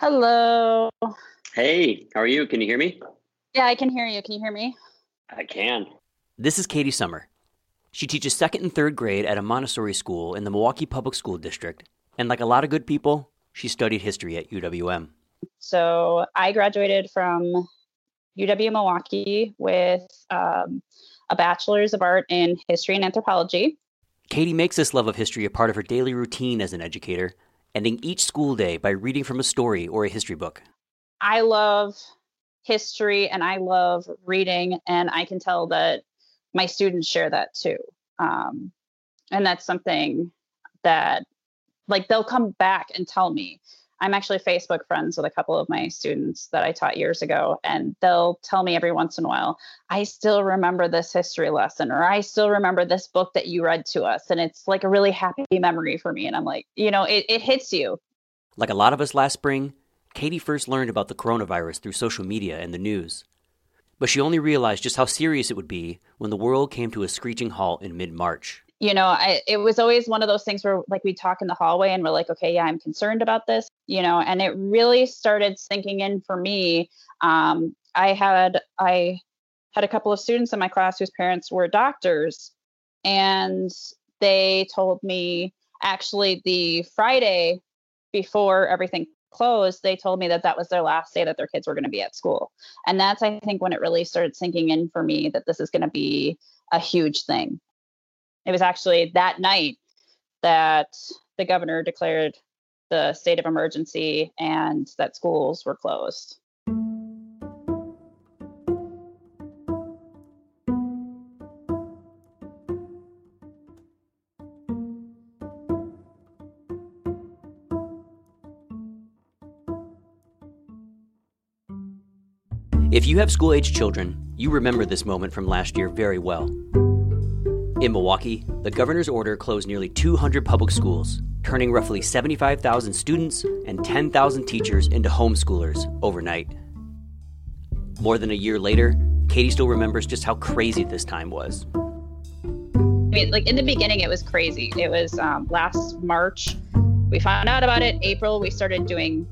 Hello. Hey, how are you? Can you hear me? Yeah, I can hear you. Can you hear me? I can. This is Katie Summer. She teaches second and third grade at a Montessori school in the Milwaukee Public School District. And like a lot of good people, she studied history at UWM. So I graduated from UW Milwaukee with um, a bachelor's of art in history and anthropology. Katie makes this love of history a part of her daily routine as an educator, ending each school day by reading from a story or a history book. I love history and I love reading, and I can tell that my students share that too. Um, and that's something that, like, they'll come back and tell me. I'm actually Facebook friends with a couple of my students that I taught years ago, and they'll tell me every once in a while, I still remember this history lesson, or I still remember this book that you read to us. And it's like a really happy memory for me. And I'm like, you know, it, it hits you. Like a lot of us last spring, Katie first learned about the coronavirus through social media and the news. But she only realized just how serious it would be when the world came to a screeching halt in mid March. You know, I, it was always one of those things where, like, we talk in the hallway and we're like, okay, yeah, I'm concerned about this, you know, and it really started sinking in for me. Um, I had, I had a couple of students in my class whose parents were doctors, and they told me actually the Friday before everything closed, they told me that that was their last day that their kids were going to be at school. And that's, I think, when it really started sinking in for me that this is going to be a huge thing. It was actually that night that the governor declared the state of emergency and that schools were closed. If you have school age children, you remember this moment from last year very well. In Milwaukee, the governor's order closed nearly 200 public schools, turning roughly 75,000 students and 10,000 teachers into homeschoolers overnight. More than a year later, Katie still remembers just how crazy this time was. I mean, like in the beginning, it was crazy. It was um, last March. We found out about it. April, we started doing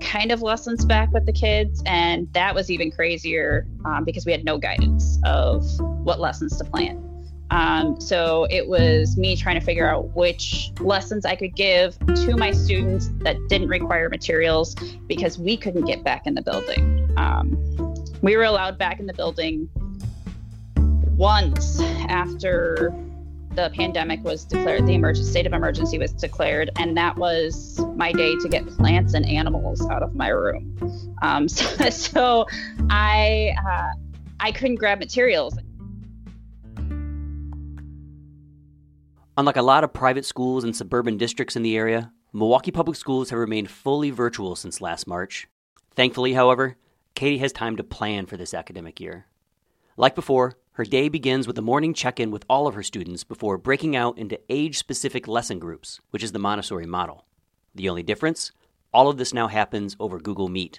kind of lessons back with the kids, and that was even crazier um, because we had no guidance of what lessons to plan. Um, so it was me trying to figure out which lessons I could give to my students that didn't require materials because we couldn't get back in the building. Um, we were allowed back in the building once after the pandemic was declared, the emergency state of emergency was declared, and that was my day to get plants and animals out of my room. Um, so, so, I uh, I couldn't grab materials. Unlike a lot of private schools and suburban districts in the area, Milwaukee Public Schools have remained fully virtual since last March. Thankfully, however, Katie has time to plan for this academic year. Like before, her day begins with a morning check in with all of her students before breaking out into age specific lesson groups, which is the Montessori model. The only difference? All of this now happens over Google Meet.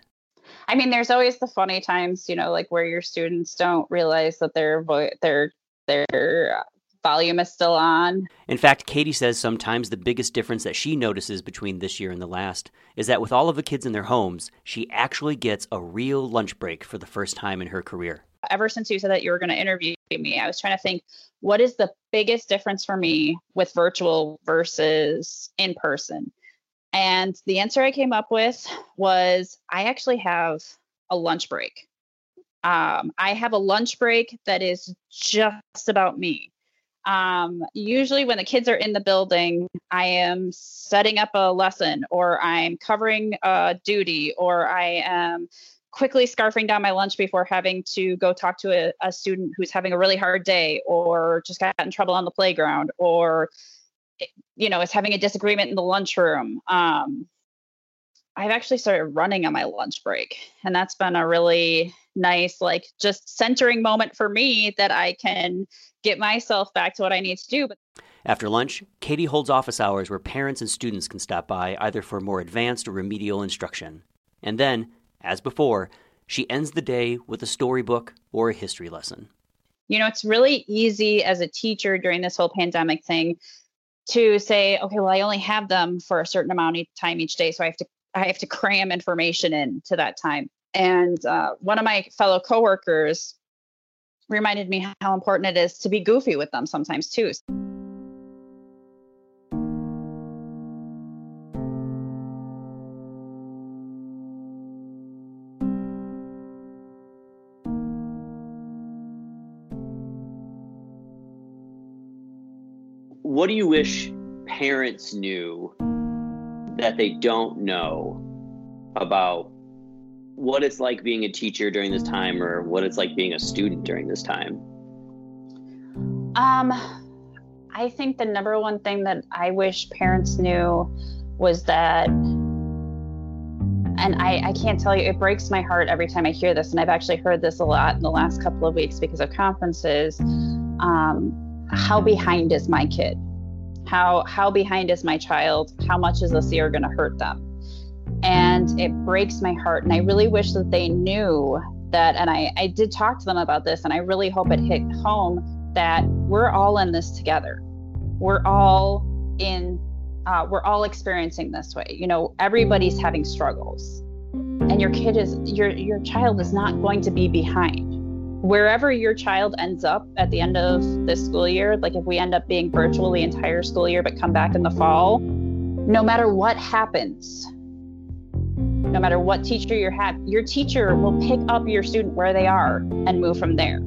I mean, there's always the funny times, you know, like where your students don't realize that their vo- their their volume is still on. In fact, Katie says sometimes the biggest difference that she notices between this year and the last is that with all of the kids in their homes, she actually gets a real lunch break for the first time in her career. Ever since you said that you were going to interview me, I was trying to think what is the biggest difference for me with virtual versus in person? And the answer I came up with was I actually have a lunch break. Um, I have a lunch break that is just about me. Um, usually, when the kids are in the building, I am setting up a lesson, or I'm covering a duty, or I am quickly scarfing down my lunch before having to go talk to a, a student who's having a really hard day, or just got in trouble on the playground, or you know is having a disagreement in the lunchroom. Um, I've actually started running on my lunch break, and that's been a really nice, like, just centering moment for me that I can get myself back to what I need to do. But after lunch, Katie holds office hours where parents and students can stop by either for more advanced or remedial instruction. And then, as before, she ends the day with a storybook or a history lesson. You know, it's really easy as a teacher during this whole pandemic thing to say, okay, well, I only have them for a certain amount of time each day, so I have to I have to cram information into that time. And uh, one of my fellow coworkers reminded me how important it is to be goofy with them sometimes too. What do you wish parents knew that they don't know about what it's like being a teacher during this time or what it's like being a student during this time? Um, I think the number one thing that I wish parents knew was that, and I, I can't tell you, it breaks my heart every time I hear this. And I've actually heard this a lot in the last couple of weeks because of conferences. Um, how behind is my kid? How how behind is my child? How much is this year going to hurt them? And it breaks my heart. And I really wish that they knew that. And I, I did talk to them about this, and I really hope it hit home that we're all in this together. We're all in, uh, we're all experiencing this way. You know, everybody's having struggles. And your kid is, your, your child is not going to be behind wherever your child ends up at the end of this school year, like if we end up being virtual the entire school year but come back in the fall, no matter what happens, no matter what teacher you have, your teacher will pick up your student where they are and move from there.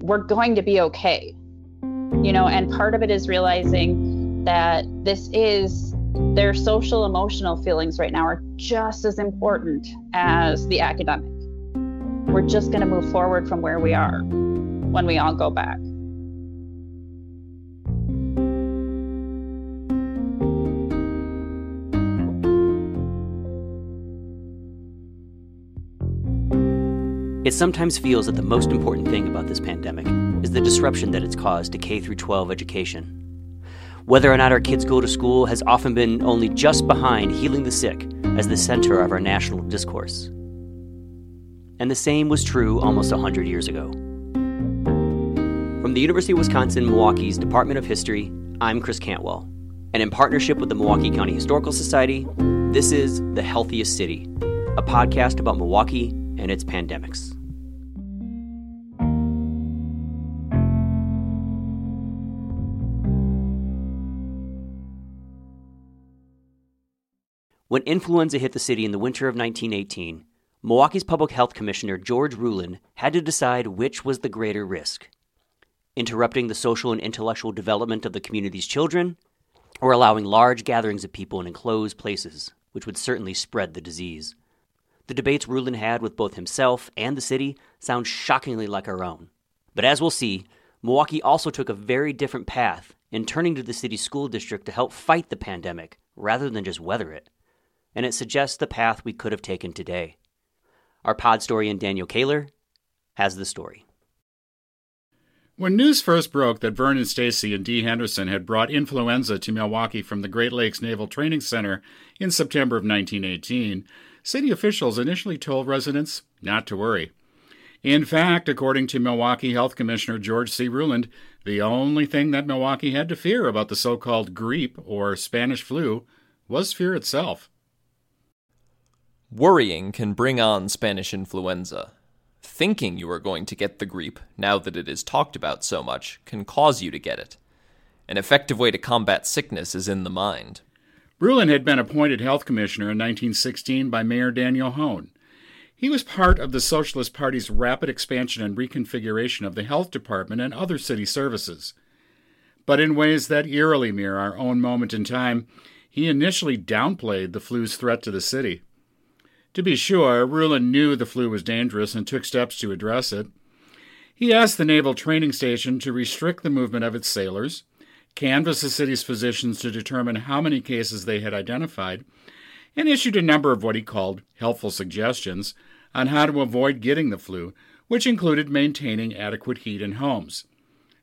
We're going to be okay. You know, and part of it is realizing that this is their social emotional feelings right now are just as important as the academic we're just going to move forward from where we are when we all go back. It sometimes feels that the most important thing about this pandemic is the disruption that it's caused to K 12 education. Whether or not our kids go to school has often been only just behind healing the sick as the center of our national discourse and the same was true almost 100 years ago. From the University of Wisconsin Milwaukee's Department of History, I'm Chris Cantwell, and in partnership with the Milwaukee County Historical Society, this is The Healthiest City, a podcast about Milwaukee and its pandemics. When influenza hit the city in the winter of 1918, Milwaukee's Public Health Commissioner George Ruhland had to decide which was the greater risk interrupting the social and intellectual development of the community's children, or allowing large gatherings of people in enclosed places, which would certainly spread the disease. The debates Ruhland had with both himself and the city sound shockingly like our own. But as we'll see, Milwaukee also took a very different path in turning to the city's school district to help fight the pandemic rather than just weather it. And it suggests the path we could have taken today. Our pod historian Daniel Kaler has the story. When news first broke that Vernon Stacy and Dee Henderson had brought influenza to Milwaukee from the Great Lakes Naval Training Center in September of 1918, city officials initially told residents not to worry. In fact, according to Milwaukee Health Commissioner George C. Ruhland, the only thing that Milwaukee had to fear about the so called grippe or Spanish flu was fear itself. Worrying can bring on Spanish influenza. Thinking you are going to get the grippe, now that it is talked about so much, can cause you to get it. An effective way to combat sickness is in the mind. Ruhland had been appointed health commissioner in 1916 by Mayor Daniel Hoan. He was part of the Socialist Party's rapid expansion and reconfiguration of the health department and other city services. But in ways that eerily mirror our own moment in time, he initially downplayed the flu's threat to the city. To be sure, Ruhland knew the flu was dangerous and took steps to address it. He asked the Naval Training Station to restrict the movement of its sailors, canvassed the city's physicians to determine how many cases they had identified, and issued a number of what he called helpful suggestions on how to avoid getting the flu, which included maintaining adequate heat in homes.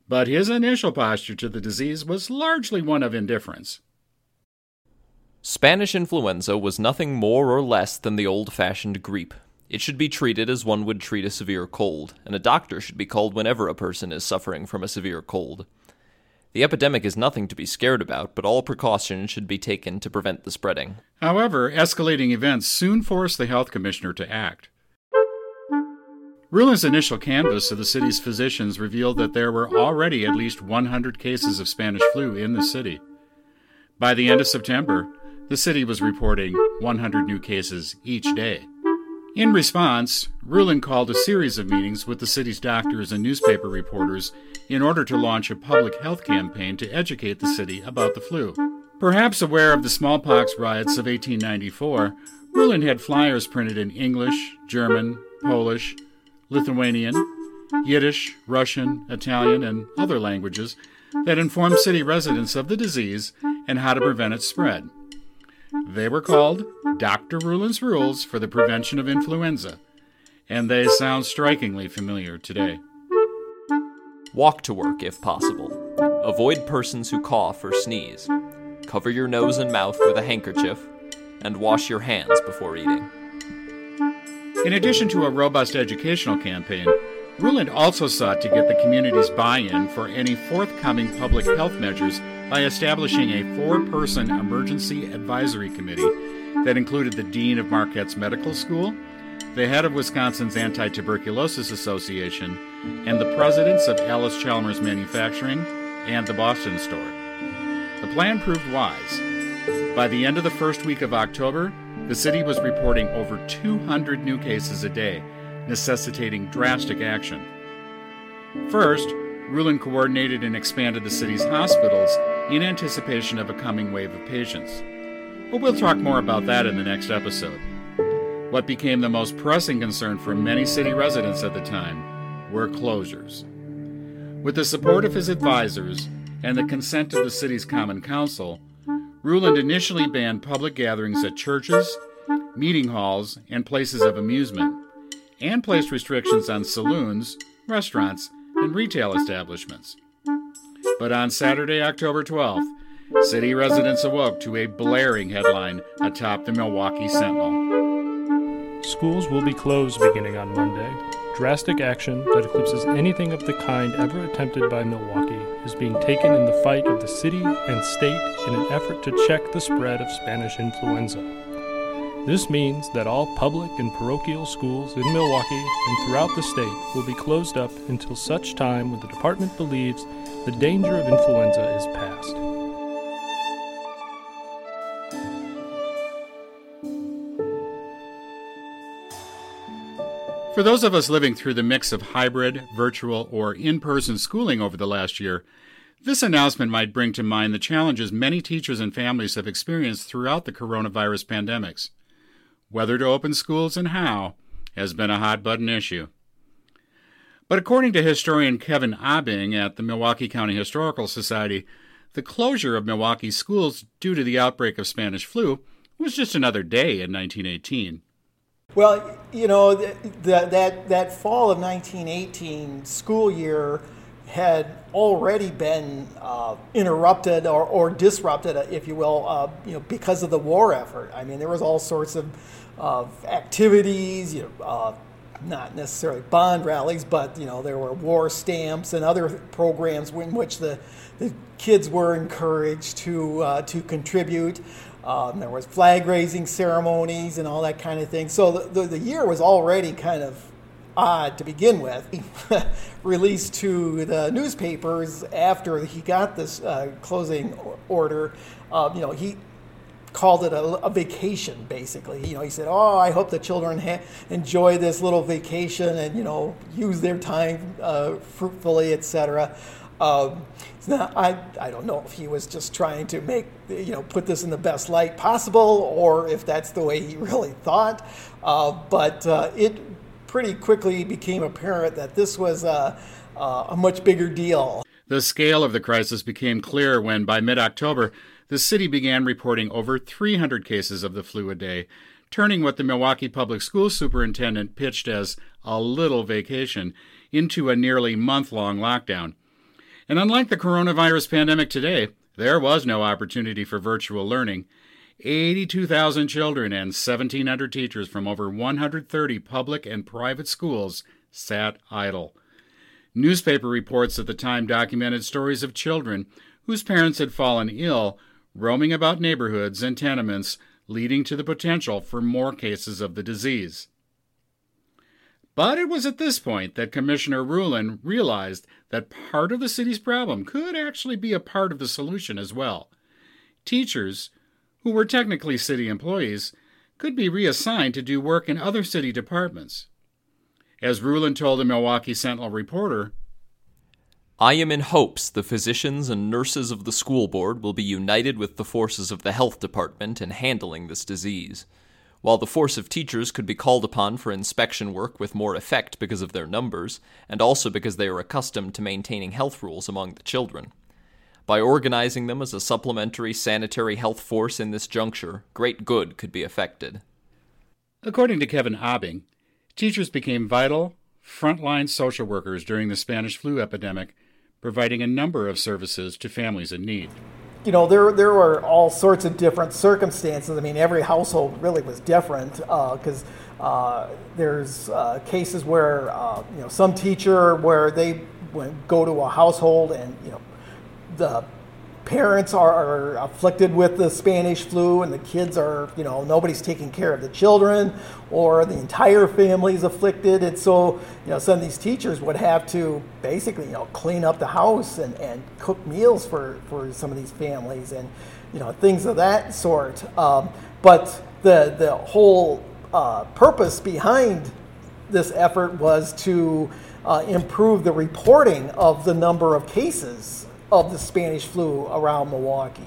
But his initial posture to the disease was largely one of indifference. Spanish influenza was nothing more or less than the old fashioned grippe. It should be treated as one would treat a severe cold, and a doctor should be called whenever a person is suffering from a severe cold. The epidemic is nothing to be scared about, but all precautions should be taken to prevent the spreading. However, escalating events soon forced the health commissioner to act. Ruhland's initial canvass of the city's physicians revealed that there were already at least 100 cases of Spanish flu in the city. By the end of September, the city was reporting 100 new cases each day. In response, Ruhland called a series of meetings with the city's doctors and newspaper reporters in order to launch a public health campaign to educate the city about the flu. Perhaps aware of the smallpox riots of 1894, Ruhland had flyers printed in English, German, Polish, Lithuanian, Yiddish, Russian, Italian, and other languages that informed city residents of the disease and how to prevent its spread. They were called Dr. Ruhland's Rules for the Prevention of Influenza, and they sound strikingly familiar today. Walk to work if possible. Avoid persons who cough or sneeze. Cover your nose and mouth with a handkerchief, and wash your hands before eating. In addition to a robust educational campaign, Ruhland also sought to get the community's buy in for any forthcoming public health measures by establishing a four person emergency advisory committee that included the Dean of Marquette's Medical School, the head of Wisconsin's Anti Tuberculosis Association, and the presidents of Allis-Chalmers Manufacturing and the Boston Store. The plan proved wise. By the end of the first week of October, the city was reporting over 200 new cases a day, necessitating drastic action. First, Ruhland coordinated and expanded the city's hospitals in anticipation of a coming wave of patients. But we'll talk more about that in the next episode. What became the most pressing concern for many city residents at the time were closures. With the support of his advisors and the consent of the city's Common Council, Ruhland initially banned public gatherings at churches, meeting halls, and places of amusement, and placed restrictions on saloons, restaurants, and retail establishments. But on Saturday, October 12th, city residents awoke to a blaring headline atop the Milwaukee Sentinel. Schools will be closed beginning on Monday. Drastic action that eclipses anything of the kind ever attempted by Milwaukee is being taken in the fight of the city and state in an effort to check the spread of Spanish influenza. This means that all public and parochial schools in Milwaukee and throughout the state will be closed up until such time when the department believes the danger of influenza is past. For those of us living through the mix of hybrid, virtual, or in person schooling over the last year, this announcement might bring to mind the challenges many teachers and families have experienced throughout the coronavirus pandemics. Whether to open schools and how has been a hot button issue. But according to historian Kevin Abing at the Milwaukee County Historical Society, the closure of Milwaukee schools due to the outbreak of Spanish flu was just another day in 1918. Well, you know, the, the, that, that fall of 1918 school year had already been uh, interrupted or, or disrupted, if you will, uh, you know, because of the war effort. I mean, there was all sorts of, of activities, you know, uh, not necessarily bond rallies, but you know, there were war stamps and other programs in which the, the kids were encouraged to uh, to contribute. Um, there was flag raising ceremonies and all that kind of thing. So the, the, the year was already kind of odd to begin with. released to the newspapers after he got this uh, closing order. You know, he called it a, a, vacation, basically. You know, he said, "Oh, I hope the children ha- enjoy this little vacation and you know use their time uh, fruitfully, etc." Um, I, I don't know if he was just trying to make, you know, put this in the best light possible or if that's the way he really thought. Uh, but uh, it pretty quickly became apparent that this was a, a much bigger deal. The scale of the crisis became clear when, by mid October, the city began reporting over 300 cases of the flu a day, turning what the Milwaukee Public Schools superintendent pitched as a little vacation into a nearly month long lockdown. And unlike the coronavirus pandemic today, there was no opportunity for virtual learning. 82,000 children and 1,700 teachers from over 130 public and private schools sat idle. Newspaper reports at the time documented stories of children whose parents had fallen ill roaming about neighborhoods and tenements, leading to the potential for more cases of the disease. But it was at this point that Commissioner Ruhland realized that part of the city's problem could actually be a part of the solution as well. Teachers, who were technically city employees, could be reassigned to do work in other city departments. As Ruhland told the Milwaukee Sentinel reporter, I am in hopes the physicians and nurses of the school board will be united with the forces of the health department in handling this disease. While the force of teachers could be called upon for inspection work with more effect because of their numbers, and also because they are accustomed to maintaining health rules among the children. By organizing them as a supplementary sanitary health force in this juncture, great good could be effected. According to Kevin Abing, teachers became vital, frontline social workers during the Spanish flu epidemic, providing a number of services to families in need. You know, there, there were all sorts of different circumstances. I mean, every household really was different because uh, uh, there's uh, cases where, uh, you know, some teacher where they go to a household and, you know, the parents are, are, afflicted with the Spanish flu and the kids are, you know, nobody's taking care of the children or the entire family is afflicted. And so, you know, some of these teachers would have to basically, you know, clean up the house and, and cook meals for, for some of these families and, you know, things of that sort. Um, but the, the whole uh, purpose behind this effort was to uh, improve the reporting of the number of cases of the Spanish flu around Milwaukee.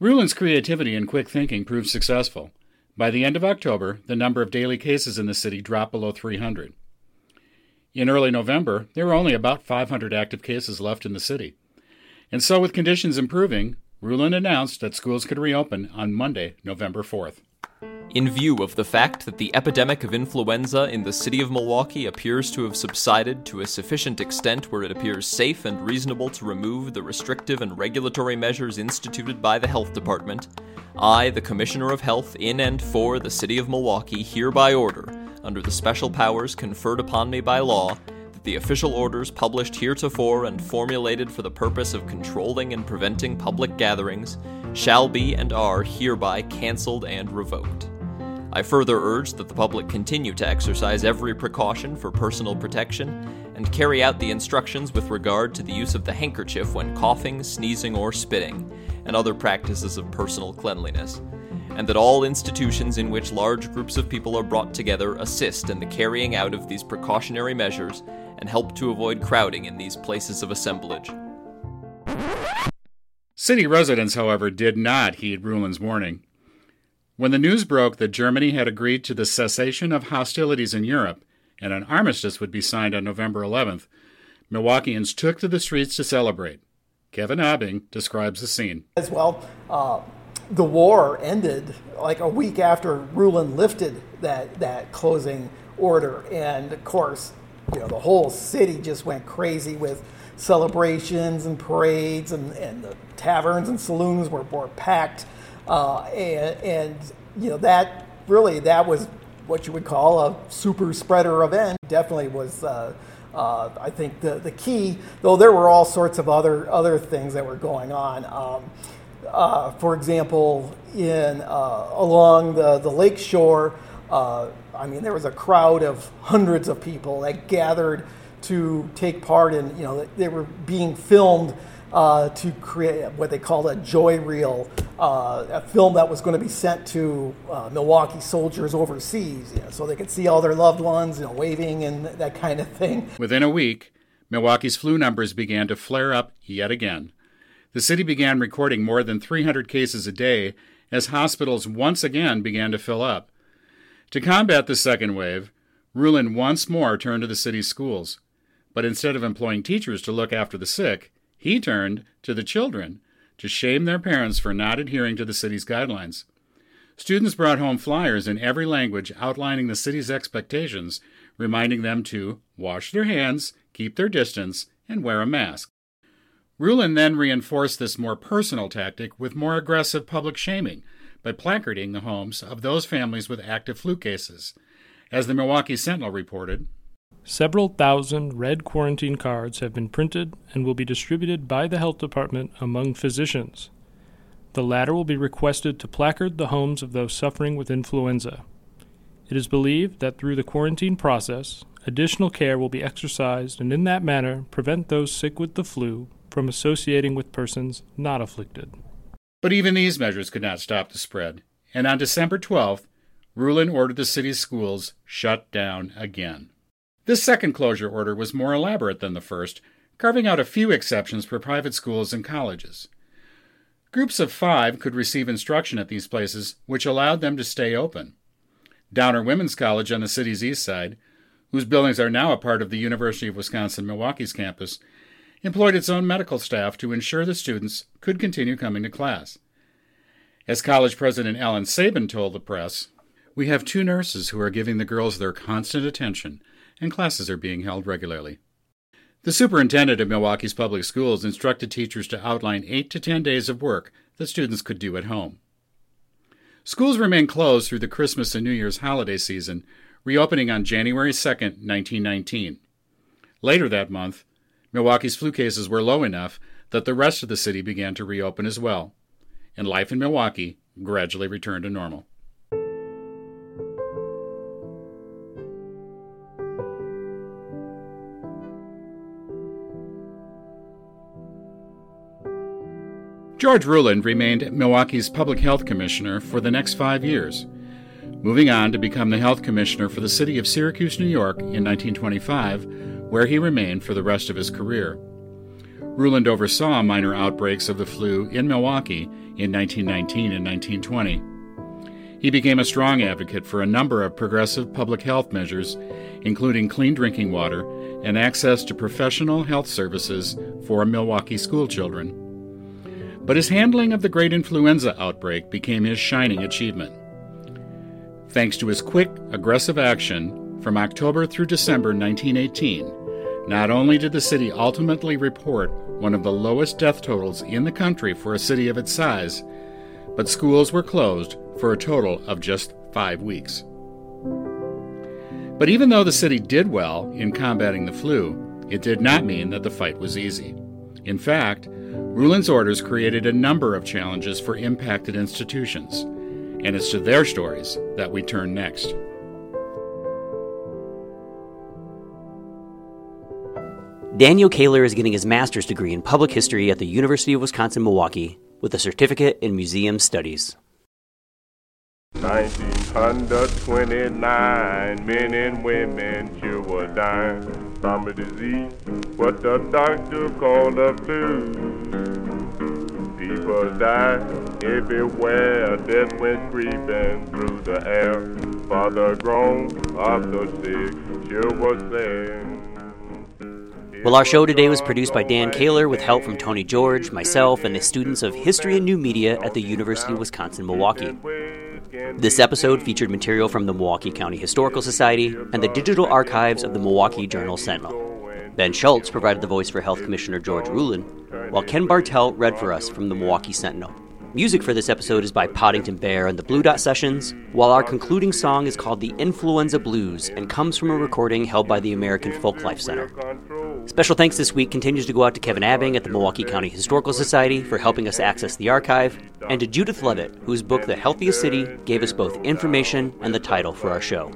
Ruhland's creativity and quick thinking proved successful. By the end of October, the number of daily cases in the city dropped below 300. In early November, there were only about 500 active cases left in the city. And so, with conditions improving, Ruhland announced that schools could reopen on Monday, November 4th. In view of the fact that the epidemic of influenza in the city of Milwaukee appears to have subsided to a sufficient extent where it appears safe and reasonable to remove the restrictive and regulatory measures instituted by the Health Department, I, the Commissioner of Health in and for the city of Milwaukee, hereby order, under the special powers conferred upon me by law, that the official orders published heretofore and formulated for the purpose of controlling and preventing public gatherings shall be and are hereby cancelled and revoked. I further urge that the public continue to exercise every precaution for personal protection and carry out the instructions with regard to the use of the handkerchief when coughing, sneezing, or spitting, and other practices of personal cleanliness, and that all institutions in which large groups of people are brought together assist in the carrying out of these precautionary measures and help to avoid crowding in these places of assemblage. City residents, however, did not heed Ruhland's warning. When the news broke that Germany had agreed to the cessation of hostilities in Europe and an armistice would be signed on November 11th, Milwaukeeans took to the streets to celebrate. Kevin Abing describes the scene. As well, uh, the war ended like a week after Ruhland lifted that, that closing order. And of course, you know, the whole city just went crazy with celebrations and parades, and, and the taverns and saloons were, were packed. Uh, and, and, you know, that really, that was what you would call a super spreader event. Definitely was, uh, uh, I think, the, the key, though there were all sorts of other, other things that were going on. Um, uh, for example, in uh, along the, the lake shore, uh, I mean, there was a crowd of hundreds of people that gathered to take part in, you know, they were being filmed uh, to create what they called a joy reel, uh, a film that was going to be sent to uh, Milwaukee soldiers overseas, you know, so they could see all their loved ones, you know, waving and that kind of thing. Within a week, Milwaukee's flu numbers began to flare up yet again. The city began recording more than 300 cases a day as hospitals once again began to fill up. To combat the second wave, Ruhland once more turned to the city's schools. But instead of employing teachers to look after the sick, he turned to the children to shame their parents for not adhering to the city's guidelines. Students brought home flyers in every language outlining the city's expectations, reminding them to wash their hands, keep their distance, and wear a mask. Ruhland then reinforced this more personal tactic with more aggressive public shaming by placarding the homes of those families with active flu cases. As the Milwaukee Sentinel reported, Several thousand red quarantine cards have been printed and will be distributed by the health department among physicians. The latter will be requested to placard the homes of those suffering with influenza. It is believed that through the quarantine process, additional care will be exercised and in that manner prevent those sick with the flu from associating with persons not afflicted. But even these measures could not stop the spread, and on December 12th, Ruhland ordered the city's schools shut down again. This second closure order was more elaborate than the first, carving out a few exceptions for private schools and colleges. Groups of five could receive instruction at these places, which allowed them to stay open. Downer Women's College on the city's east side, whose buildings are now a part of the University of Wisconsin Milwaukee's campus, employed its own medical staff to ensure the students could continue coming to class. As college president Ellen Sabin told the press, we have two nurses who are giving the girls their constant attention and classes are being held regularly. The superintendent of Milwaukee's public schools instructed teachers to outline 8 to 10 days of work that students could do at home. Schools remain closed through the Christmas and New Year's holiday season, reopening on January 2, 1919. Later that month, Milwaukee's flu cases were low enough that the rest of the city began to reopen as well, and life in Milwaukee gradually returned to normal. George Ruhland remained Milwaukee's public health commissioner for the next five years, moving on to become the health commissioner for the city of Syracuse, New York in 1925, where he remained for the rest of his career. Ruhland oversaw minor outbreaks of the flu in Milwaukee in 1919 and 1920. He became a strong advocate for a number of progressive public health measures, including clean drinking water and access to professional health services for Milwaukee schoolchildren. But his handling of the great influenza outbreak became his shining achievement. Thanks to his quick, aggressive action from October through December 1918, not only did the city ultimately report one of the lowest death totals in the country for a city of its size, but schools were closed for a total of just five weeks. But even though the city did well in combating the flu, it did not mean that the fight was easy. In fact, Ruhland's orders created a number of challenges for impacted institutions, and it's to their stories that we turn next. Daniel Kaler is getting his master's degree in public history at the University of Wisconsin Milwaukee with a certificate in museum studies. 1929, men and women sure were dying from a disease, what the doctor called the flu. People died everywhere, death went creeping through the air. For the groan of the sick sure was sad. Well, our show today was produced by Dan Kaler with help from Tony George, myself, and the students of History and New Media at the University of Wisconsin Milwaukee. This episode featured material from the Milwaukee County Historical Society and the digital archives of the Milwaukee Journal Sentinel. Ben Schultz provided the voice for Health Commissioner George Ruhland, while Ken Bartel read for us from the Milwaukee Sentinel. Music for this episode is by Poddington Bear and the Blue Dot Sessions, while our concluding song is called The Influenza Blues and comes from a recording held by the American Folklife Center. Special thanks this week continues to go out to Kevin Abing at the Milwaukee County Historical Society for helping us access the archive, and to Judith Leavitt, whose book The Healthiest City gave us both information and the title for our show.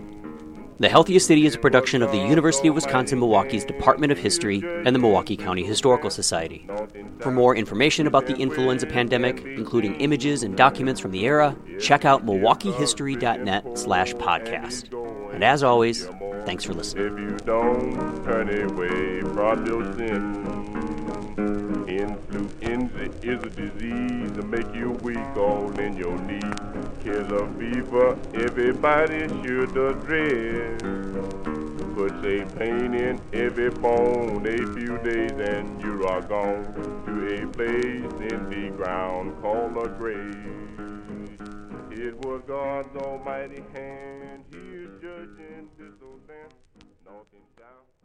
The Healthiest City is a production of the University of Wisconsin Milwaukee's Department of History and the Milwaukee County Historical Society. For more information about the influenza pandemic, including images and documents from the era, check out milwaukeehistory.net slash podcast. And as always, thanks for listening. Influenza is a disease that make you weak all in your knees. Killer fever, everybody should dread. Puts a pain in every bone a few days and you are gone to a place in the ground called a grave. It was God's almighty hand, he is judging this old land, north and south.